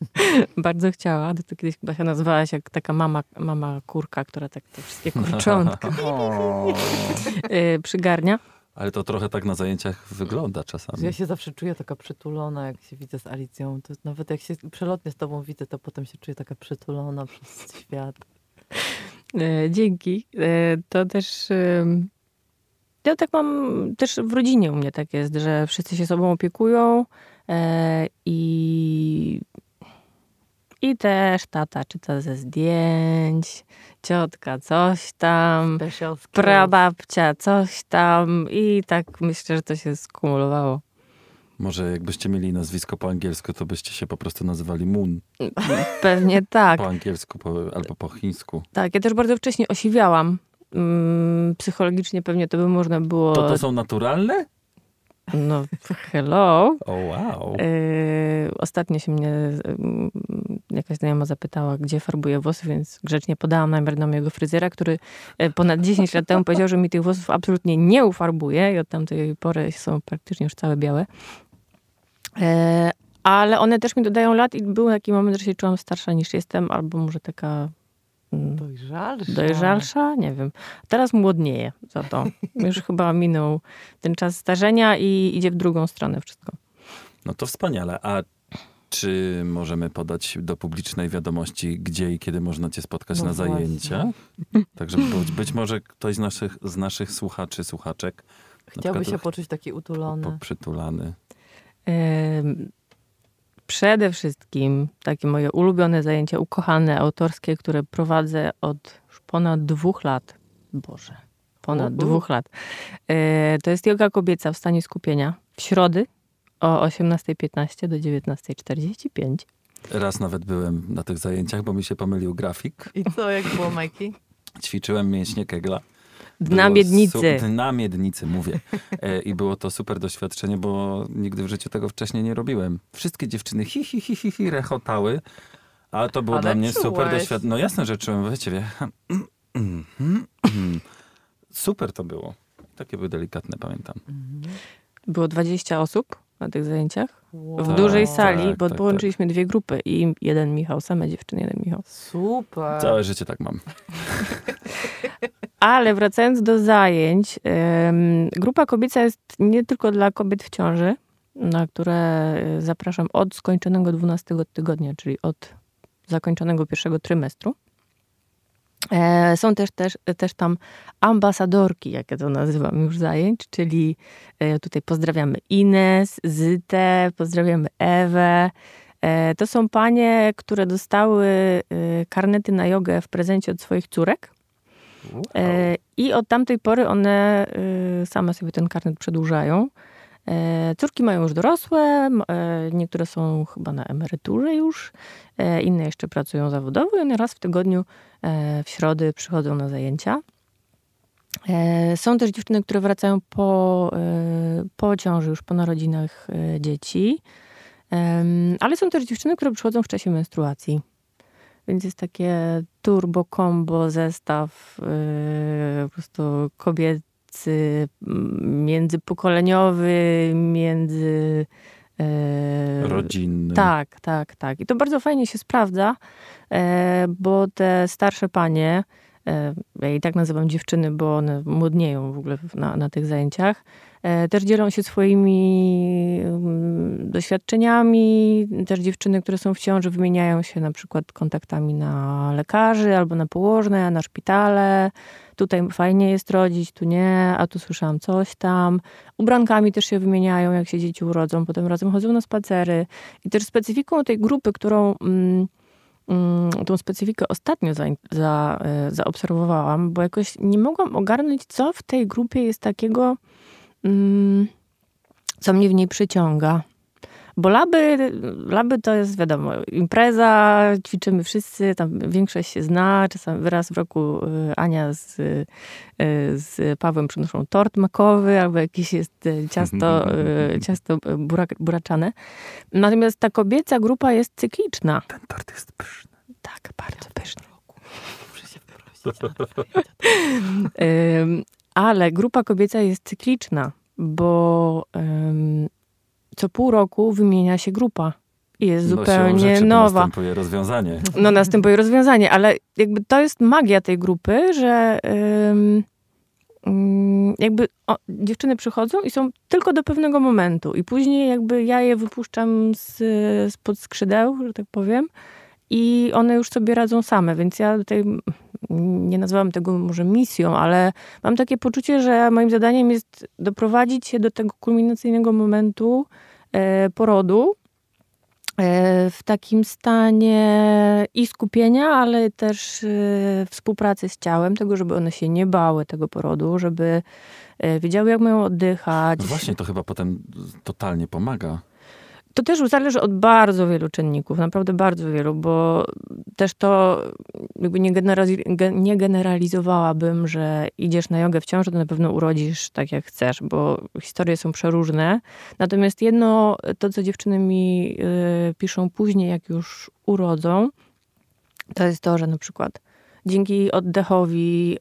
bardzo chciała. To kiedyś chyba się nazywałaś jak taka mama, mama kurka, która tak te wszystkie kurczątka e, przygarnia. ale to trochę tak na zajęciach wygląda czasami. Ja się zawsze czuję taka przytulona, jak się widzę z Alicją. To nawet jak się przelotnie z tobą widzę, to potem się czuję taka przytulona przez świat. E, Dzięki. E, To też. Ja tak mam też w rodzinie u mnie tak jest, że wszyscy się sobą opiekują e, i. I też tata czyta ze zdjęć, ciotka coś tam, prababcia coś tam i tak myślę, że to się skumulowało. Może jakbyście mieli nazwisko po angielsku, to byście się po prostu nazywali Moon. Pewnie tak. Po angielsku po, albo po chińsku. Tak, ja też bardzo wcześnie osiwiałam. Mm, Psychologicznie pewnie to by można było. To to są naturalne? No, hello. O wow. Yy, ostatnio się mnie yy, jakaś znajoma zapytała, gdzie farbuję włosy, więc grzecznie podałam numer do mojego fryzjera, który yy, ponad 10 lat temu powiedział, że mi tych włosów absolutnie nie ufarbuje i od tamtej pory są praktycznie już całe białe. Yy, ale one też mi dodają lat i był taki moment, że się czułam starsza niż jestem, albo może taka Dojrzalsza. Dojrzalsza? Nie wiem. Teraz młodnieje za to. Już chyba minął ten czas starzenia i idzie w drugą stronę wszystko. No to wspaniale. A czy możemy podać do publicznej wiadomości, gdzie i kiedy można cię spotkać No na właśnie. zajęcia? Także być, być może ktoś z naszych, z naszych słuchaczy, słuchaczek Chciałby się poczuć taki utulony. poprzytulany. Przede wszystkim takie moje ulubione zajęcia, ukochane, autorskie, które prowadzę od już ponad dwóch lat. Boże, ponad dwóch lat. E, To jest yoga kobieca w stanie skupienia w środy o 18.15 do 19.45. Raz nawet byłem na tych zajęciach, bo mi się pomylił grafik. I co, jak było, Majki? Ćwiczyłem mięśnie kegla. Dna Było miednicy. Su- dna miednicy, mówię. E, I było to super doświadczenie, bo nigdy w życiu tego wcześniej nie robiłem. Wszystkie dziewczyny hi, hi, hi, hi, hi rechotały, ale to było Ale dla mnie super czułeś. doświadczenie. No jasne, że czułem, wiecie, wie. Super to było. Takie były delikatne, pamiętam. Było 20 osób na tych zajęciach. W Wow. dużej Tak, sali, bo tak, połączyliśmy dwie grupy i jeden Michał, same dziewczyny, jeden Michał. Super. Całe życie tak mam. Ale wracając do zajęć, grupa kobieca jest nie tylko dla kobiet w ciąży, na które e, zapraszam od skończonego 12 tygodnia, czyli od zakończonego pierwszego trymestru. E, Są też, też, też tam ambasadorki, jak ja to nazywam już zajęć, czyli e, tutaj pozdrawiamy Ines, Zytę, pozdrawiamy Ewę. To są panie, które dostały karnety na jogę w prezencie od swoich córek. E, I od tamtej pory one e, same sobie ten karnet przedłużają. E, Córki mają już dorosłe, e, niektóre są chyba na emeryturze już, inne jeszcze pracują zawodowo i one raz w tygodniu w środy przychodzą na zajęcia. Są też dziewczyny, które wracają po, po ciąży, już po narodzinach dzieci, ale są też dziewczyny, które przychodzą w czasie menstruacji. Więc jest takie turbo combo zestaw yy, po prostu kobiecy, m, międzypokoleniowy, między... yy, Rodzinny. tak, tak, tak. I to bardzo fajnie się sprawdza, e, bo te starsze panie, ja i tak nazywam dziewczyny, bo one młodnieją w ogóle na, na tych zajęciach, e, też dzielą się swoimi mm, doświadczeniami. Też dziewczyny, które są w ciąży, wymieniają się na przykład kontaktami na lekarzy albo na położne, na szpitale. Tutaj fajnie jest rodzić, tu nie, a tu słyszałam coś tam. Ubrankami też się wymieniają, jak się dzieci urodzą, potem razem chodzą na spacery. I też specyfiką tej grupy, którą mm, tą specyfikę ostatnio za, za, e, zaobserwowałam, bo jakoś nie mogłam ogarnąć, co w tej grupie jest takiego, mm, co mnie w niej przyciąga. Bo laby, laby to jest wiadomo, impreza, ćwiczymy wszyscy, tam większość się zna, czasami raz w roku y, Ania z, y, z Pawłem przynoszą tort makowy albo jakieś jest y, ciasto, ciasto burak, buraczane. Natomiast ta kobieca grupa jest cykliczna. Ten tort jest pyszny. Tak, bardzo pyszny. Muszę się ale grupa kobieca jest cykliczna, bo ym, co pół roku wymienia się grupa. I jest No, zupełnie nowa. następuje rozwiązanie. No następuje rozwiązanie, ale jakby to jest magia tej grupy, że ym, ym, jakby o, dziewczyny przychodzą i są tylko do pewnego momentu i później jakby ja je wypuszczam z, spod skrzydeł, że tak powiem i one już sobie radzą same, więc ja tutaj mm, nie nazwałam tego może misją, ale mam takie poczucie, że moim zadaniem jest doprowadzić się do tego kulminacyjnego momentu e, porodu, e, w takim stanie i skupienia, ale też e, współpracy z ciałem, tego, żeby one się nie bały tego porodu, żeby wiedziały, jak mają oddychać. No właśnie, to chyba potem totalnie pomaga. To też zależy od bardzo wielu czynników, naprawdę bardzo wielu, bo też to jakby nie, nie generalizowałabym, że idziesz na jogę w ciąży, to na pewno urodzisz tak jak chcesz, bo historie są przeróżne. Natomiast jedno, to co dziewczyny mi y, piszą później, jak już urodzą, to jest to, że na przykład dzięki oddechowi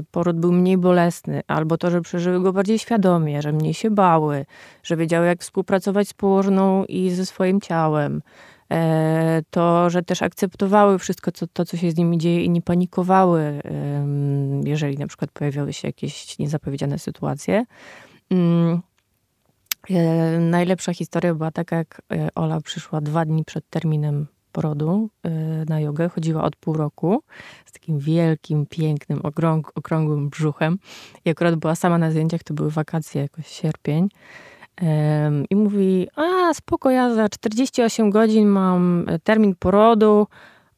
y, poród był mniej bolesny, albo to, że przeżyły go bardziej świadomie, że mniej się bały, że wiedziały, jak współpracować z położną i ze swoim ciałem. E, To, że też akceptowały wszystko, co, to, co się z nimi dzieje i nie panikowały, jeżeli na przykład pojawiały się jakieś niezapowiedziane sytuacje. Mm, e, Najlepsza historia była taka, jak e, Ola przyszła dwa dni przed terminem porodu e, na jogę. Chodziła od pół roku z takim wielkim, pięknym, okrąg, okrągłym brzuchem. I akurat była sama na zdjęciach, to były wakacje, jakoś sierpień. I mówi, a spoko, ja za 48 godzin mam e, termin porodu,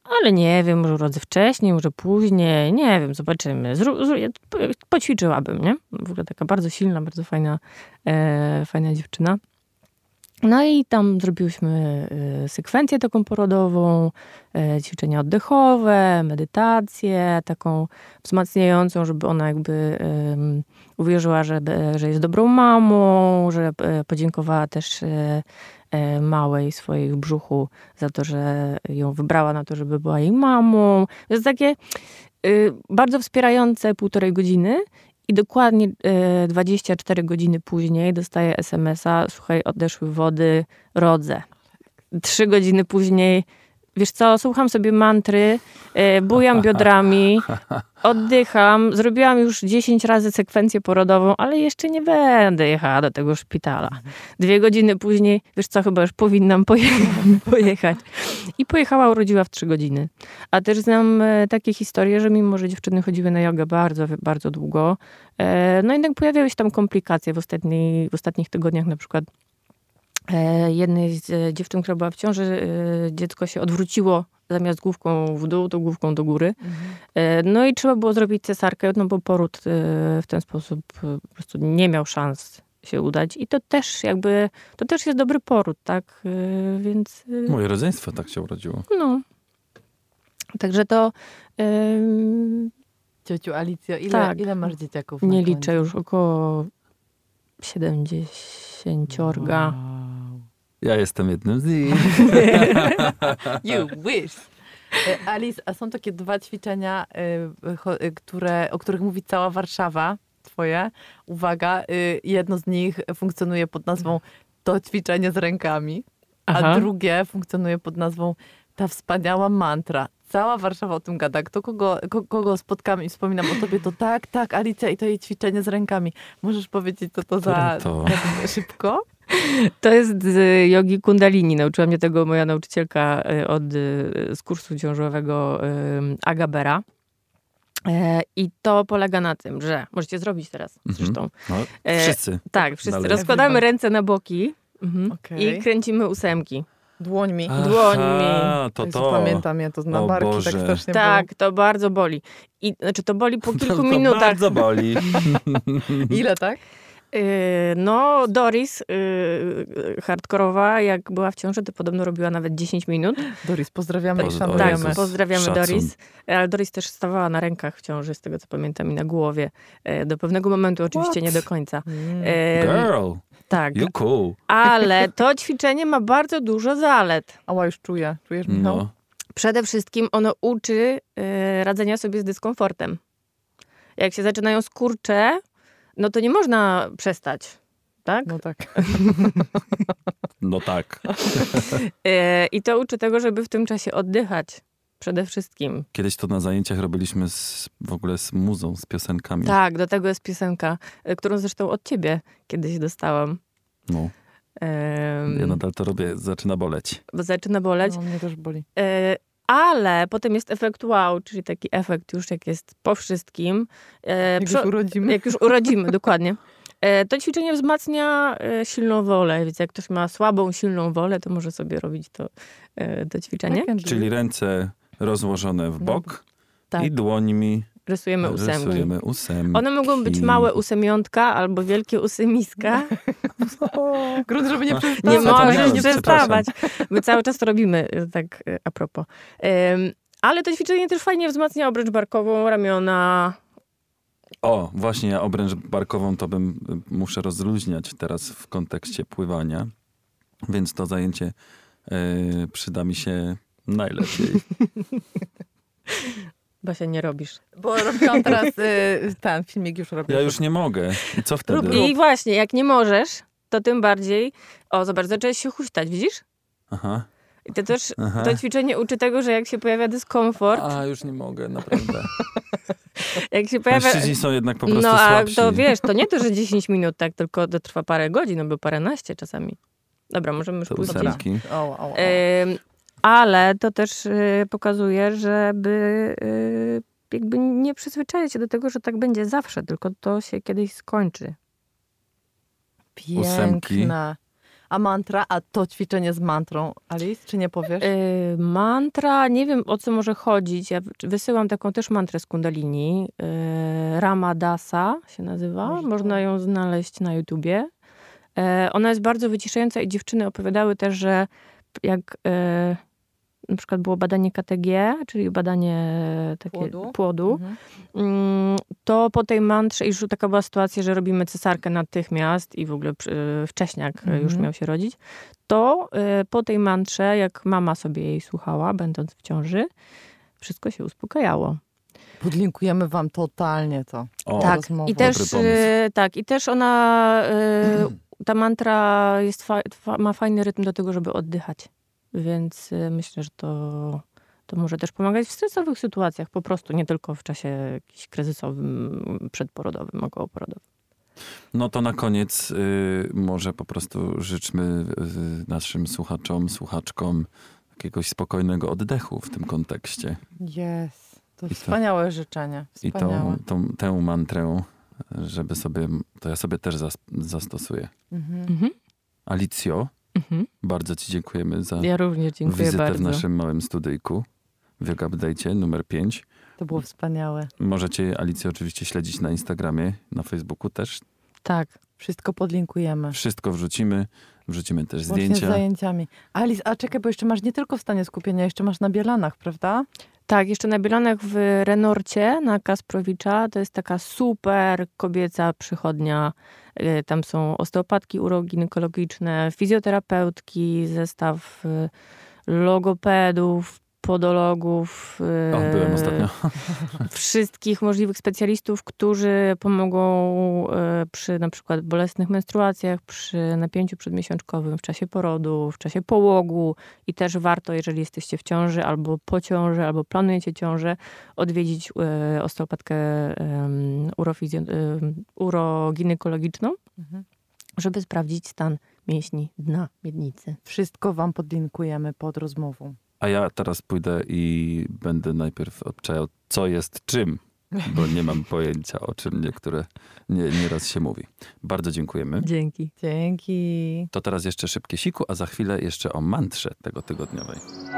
ale nie wiem, może urodzę wcześniej, może później, nie wiem, zobaczymy. Ja po- poćwiczyłabym, nie? W ogóle taka bardzo silna, bardzo fajna, e, fajna dziewczyna. No i tam zrobiłyśmy e, sekwencję taką porodową, e, ćwiczenia oddechowe, medytację taką wzmacniającą, żeby ona jakby uwierzyła, że, że jest dobrą mamą, że e, podziękowała też e, e, małej swojej w brzuchu za to, że ją wybrała na to, żeby była jej mamą. To jest takie y, bardzo wspierające półtorej godziny i dokładnie y, 24 godziny później dostaję SMS-a, słuchaj, odeszły wody, rodzę. Trzy godziny później, wiesz co, słucham sobie mantry, y, bujam biodrami, oddycham, zrobiłam już 10 razy sekwencję porodową, ale jeszcze nie będę jechała do tego szpitala. Dwie godziny później, wiesz co, chyba już powinnam poje- pojechać. I pojechała, urodziła w trzy godziny. A też znam e, takie historie, że mimo, że dziewczyny chodziły na jogę bardzo, bardzo długo, e, no jednak pojawiały się tam komplikacje w, ostatniej, w ostatnich tygodniach, na przykład e, jednej z e, dziewczyn, która była w ciąży, e, dziecko się odwróciło zamiast główką w dół, to główką do góry. E, No i trzeba było zrobić cesarkę, no bo poród e, w ten sposób e, po prostu nie miał szans się udać. I to też jakby, to też jest dobry poród, tak? E, Więc e, Moje rodzeństwo tak się urodziło. no. Także to em, Ciociu Alicjo, ile, Tak. ile masz dzieciaków? nie liczę już około 70. Wow. Ja jestem jednym z nich. You wish. E, Alice, a są takie dwa ćwiczenia, cho- y, które, o których mówi cała Warszawa, twoje. Uwaga, jedno z nich funkcjonuje pod nazwą to ćwiczenie z rękami, a Aha. drugie funkcjonuje pod nazwą ta wspaniała mantra. Cała Warszawa o tym gada. Kto kogo, ko- kogo spotkam i wspominam o tobie, to tak, tak, Alicja i to jej ćwiczenie z rękami. Możesz powiedzieć, co to za... To? za- Szybko? To jest z jogi kundalini. Nauczyła mnie tego moja nauczycielka y, od, y, z kursu ciążowego y, Agabera. E, I to polega na tym, że możecie zrobić teraz Mhm. zresztą. No, E, wszyscy. Tak, wszyscy Dalej. rozkładamy ręce na boki mhm, Okej. i kręcimy ósemki. Dłońmi. dłońmi. Aha, to Jezu, to. Pamiętam ja to na O barki tak Boże. strasznie Tak, to bardzo boli. I znaczy to boli po kilku to minutach. bardzo boli. Ile tak? Yy, No, Doris, yy, hardkorowa, jak była w ciąży, to podobno robiła nawet 10 minut. Doris, pozdrawiamy i Poz- szanujemy. Jezus. Tak, pozdrawiamy Szacun. Doris. Ale Doris też stawała na rękach w ciąży, z tego co pamiętam, i na głowie. E, Do pewnego momentu oczywiście nie do końca. Mm. E, Girl, Tak, you cool. ale to ćwiczenie ma bardzo dużo zalet. Ała, już czuję. Czujesz, Michał? No. Przede wszystkim ono uczy e, radzenia sobie z dyskomfortem. Jak się zaczynają skurcze, no to nie można przestać. Tak? No tak. no tak. E, I to uczy tego, żeby w tym czasie oddychać. Przede wszystkim. Kiedyś to na zajęciach robiliśmy z, w ogóle z muzą, z piosenkami. Tak, do tego jest piosenka, e, którą zresztą od ciebie kiedyś dostałam. No, ja nadal to robię, zaczyna boleć. Bo zaczyna boleć. No, mnie też boli. E, ale potem jest efekt wow, czyli taki efekt już jak jest po wszystkim. E, Jak przy- już urodzimy. jak już urodzimy, dokładnie. E, to ćwiczenie wzmacnia e, silną wolę, więc jak ktoś ma słabą, silną wolę, to może sobie robić to, e, to ćwiczenie. Do Czyli ręce rozłożone w bok Tak. i dłońmi Rysujemy ósemki. rysujemy ósemki. One mogą być małe ósemiątka albo wielkie ósemiska. Grunt, żeby nie Nie przestawać. Zapomniałem, możesz nie przestawać. My cały czas to robimy, e, tak e, a propos. Em, ale to ćwiczenie też fajnie wzmacnia obręcz barkową, ramiona. O, właśnie ja obręcz barkową to bym y, muszę rozluźniać teraz w kontekście pływania, więc to zajęcie y, przyda mi się najlepiej. Basia, nie robisz. Bo robiłam teraz y, ten filmik, już robię. Ja już nie mogę. I co wtedy? Rób, I właśnie, jak nie możesz, to tym bardziej... O, zobacz, zaczęłeś się huśtać, widzisz? Aha. I to też, Aha. to ćwiczenie uczy tego, że jak się pojawia dyskomfort, A, już nie mogę, naprawdę. jak się pojawia... Mężczyźni są jednak po prostu No a słabsi. to wiesz, to nie to, że 10 minut, tak, tylko to trwa parę godzin, albo paręnaście czasami. Dobra, możemy już pójść. O, o, o. Ale to też y, pokazuje, żeby y, jakby nie przyzwyczaić się do tego, że tak będzie zawsze, tylko to się kiedyś skończy. ósemki. Piękna. A mantra, a to ćwiczenie z mantrą, Alice, czy nie powiesz? Y, mantra, nie wiem o co może chodzić. Ja wysyłam taką też mantrę z Kundalini. Y, Rama Dasa się nazywa. Można. Można ją znaleźć na YouTubie. Y, ona jest bardzo wyciszająca i dziewczyny opowiadały też, że jak y, na przykład było badanie KTG, czyli badanie takie Płodu. płodu Mhm. Mm, to po tej mantrze, już taka była sytuacja, że robimy cesarkę natychmiast i w ogóle przy- wcześniak Mhm. już miał się rodzić, to po tej mantrze, jak mama sobie jej słuchała, będąc w ciąży, wszystko się uspokajało. Podlinkujemy wam totalnie to. O, tak, i też, tak, i też ona, ta mantra jest fa, ma fajny rytm do tego, żeby oddychać. Więc y, myślę, że to, to może też pomagać w stresowych sytuacjach, po prostu, nie tylko w czasie jakimś kryzysowym, przedporodowym, okołoporodowym. No to na koniec y, może po prostu życzmy y, naszym słuchaczom, słuchaczkom jakiegoś spokojnego oddechu w tym kontekście. Jest. To I to- wspaniałe życzenie. I Wspaniałe. tą, tą, tę mantrę, żeby sobie, to ja sobie też zas, zastosuję. Mhm. Mhm. Alicjo, Mhm. bardzo ci dziękujemy za Ja dziękuję wizytę bardzo. w naszym małym studyjku. W Update'cie numer 5. To było wspaniałe. Możecie Alicję oczywiście śledzić na Instagramie, na Facebooku też. Tak. Wszystko podlinkujemy. Wszystko wrzucimy. Wrzucimy też z zdjęcia. zajęciami. Alice, a czekaj, bo jeszcze masz nie tylko w stanie skupienia, jeszcze masz na bielanach, prawda? Tak, jeszcze na Bielanach w Renorcie na Kasprowicza. To jest taka super kobieca przychodnia. Y, Tam są osteopatki uroginekologiczne, fizjoterapeutki, zestaw y, logopedów, podologów. O, byłem ostatnio. Wszystkich możliwych specjalistów, którzy pomogą y, przy na przykład bolesnych menstruacjach, przy napięciu przedmiesiączkowym, w czasie porodu, w czasie połogu i też warto, jeżeli jesteście w ciąży albo po ciąży, albo planujecie ciążę, odwiedzić y, osteopatkę urofizjo- uroginekologiczną, Mhm. żeby sprawdzić stan mięśni dna miednicy. Wszystko wam podlinkujemy pod rozmową. A ja teraz pójdę i będę najpierw obczajał, co jest czym, bo nie mam pojęcia, o czym niektóre nie, nieraz się mówi. Bardzo dziękujemy. Dzięki. Dzięki. To teraz jeszcze szybkie siku, a za chwilę jeszcze o mantrze tego tygodniowej.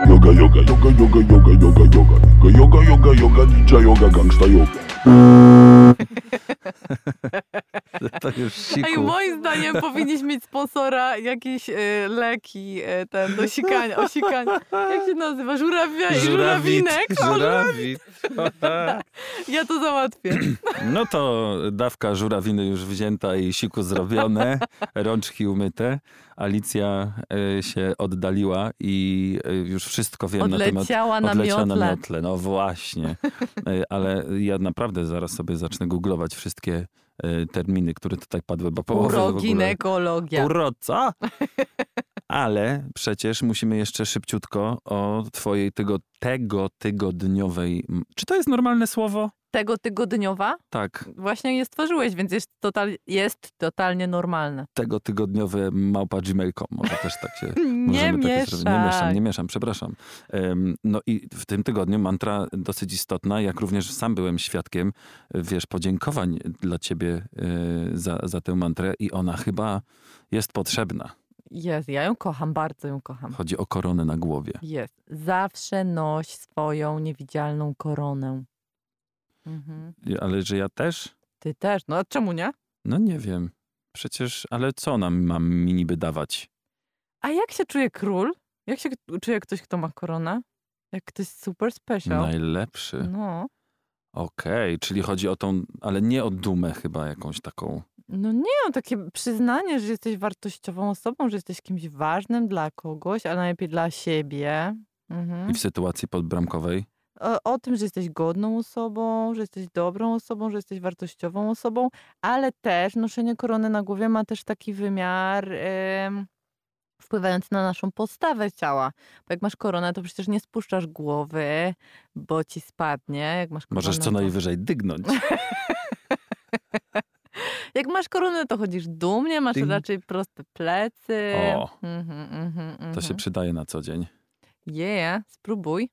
Yoga, yoga, yoga, yoga, yoga, yoga, yoga. Yoga, yoga, yoga, ninja yoga, gangsta yoga. To już Ej, siku. moim zdaniem powinniśmy mieć sponsora, jakieś y, leki, y, ten do sikania, osikania. Jak się nazywa? Żurawia, żurawinek. Żurawit. Ja to załatwię. No to dawka żurawiny już wzięta i siku zrobione, rączki umyte. Alicja e, się oddaliła i e, już wszystko wiem na temat... Odleciała na Odleciała na miotle. miotle, no właśnie. E, Ale ja naprawdę zaraz sobie zacznę googlować wszystkie e, terminy, które tutaj padły, bo połowę w ogóle... Uroginekologia. Ale przecież musimy jeszcze szybciutko o twojej tego, tego tygodniowej... Czy to jest normalne słowo? Tego tygodniowa Tak, właśnie je stworzyłeś, więc jest, total, jest totalnie normalne. tego tygodniowe małpa gmail.com. Może też tak się... Nie zrobić. Nie mieszam, nie mieszam, przepraszam. Em, No i w tym tygodniu mantra dosyć istotna, jak również sam byłem świadkiem, wiesz, podziękowań dla ciebie e, za, za tę mantrę i ona chyba jest potrzebna. Jest, ja ją kocham, bardzo ją kocham. Chodzi o koronę na głowie. Jest. Zawsze noś swoją niewidzialną koronę. Mhm. Ale że ja też? Ty też. No a czemu nie? No nie wiem. Przecież, ale co nam mam mi niby dawać? A jak się czuje król? Jak się czuje ktoś, kto ma koronę? Jak ktoś super special. Najlepszy. No. Okej, czyli chodzi o tą, ale nie o dumę chyba jakąś taką. No nie, no takie przyznanie, że jesteś wartościową osobą, że jesteś kimś ważnym dla kogoś, a najlepiej dla siebie. Mhm. I w sytuacji podbramkowej O, o tym, że jesteś godną osobą, że jesteś dobrą osobą, że jesteś wartościową osobą, ale też noszenie korony na głowie ma też taki wymiar em, wpływający na naszą postawę ciała. Bo jak masz koronę, to przecież nie spuszczasz głowy, bo ci spadnie. Jak masz koronę, możesz co najwyżej dygnąć. Jak masz koronę, to chodzisz dumnie, masz Ding. raczej proste plecy. O. Mhm, mhm, To się mhm. przydaje na co dzień. Yeah, spróbuj.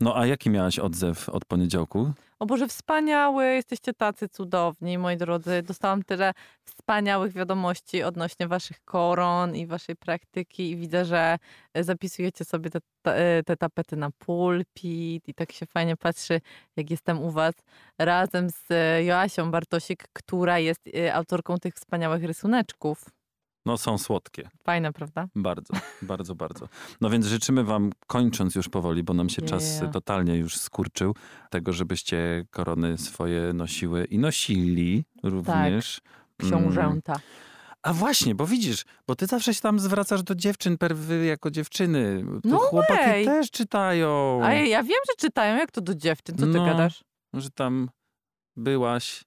No a jaki miałaś odzew od poniedziałku? O Boże, wspaniały, jesteście tacy cudowni, moi drodzy. Dostałam tyle wspaniałych wiadomości odnośnie waszych koron i waszej praktyki i widzę, że e, zapisujecie sobie te, te, te tapety na pulpit i tak się fajnie patrzy, jak jestem u was razem z e, Joasią Bartosik, która jest e, autorką tych wspaniałych rysuneczków. No są słodkie. Fajne, prawda? Bardzo, bardzo, bardzo. No więc życzymy wam, kończąc już powoli, bo nam się czas Yeah. totalnie już skurczył, tego, żebyście korony swoje nosiły i nosili również. Mm. Książęta. A właśnie, bo widzisz, bo ty zawsze się tam zwracasz do dziewczyn, perwy jako dziewczyny. To No chłopaki way. też czytają, A ja, ja wiem, że czytają, jak to do dziewczyn. Co ty No. gadasz? że tam byłaś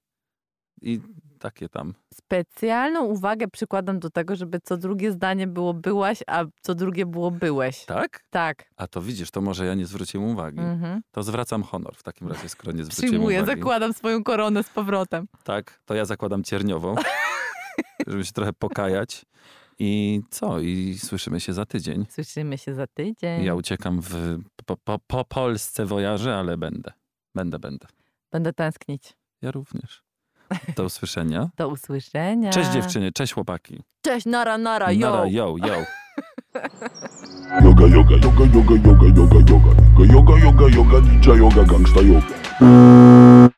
i takie tam. Specjalną uwagę przykładam do tego, żeby co drugie zdanie było byłaś, a co drugie było byłeś. Tak? Tak. A to widzisz, to może ja nie zwróciłem uwagi. Mhm. To zwracam honor w takim razie, skoro nie zwróciłem Przyjmuję, uwagi. zakładam swoją koronę z powrotem. Tak, to ja zakładam cierniową, żeby się trochę pokajać. I co? I słyszymy się za tydzień. Słyszymy się za tydzień. Ja uciekam w, po, po, po Polsce wojaży, ale będę. Będę, będę. Będę tęsknić. Ja również. Do usłyszenia. Do usłyszenia. Cześć dziewczyny, cześć chłopaki. Cześć, nara, nara, yo. Nara, yo, yo. Yoga, yoga, yoga, yoga, yoga, yoga, yoga. Yoga, yoga, yoga, yoga, yoga.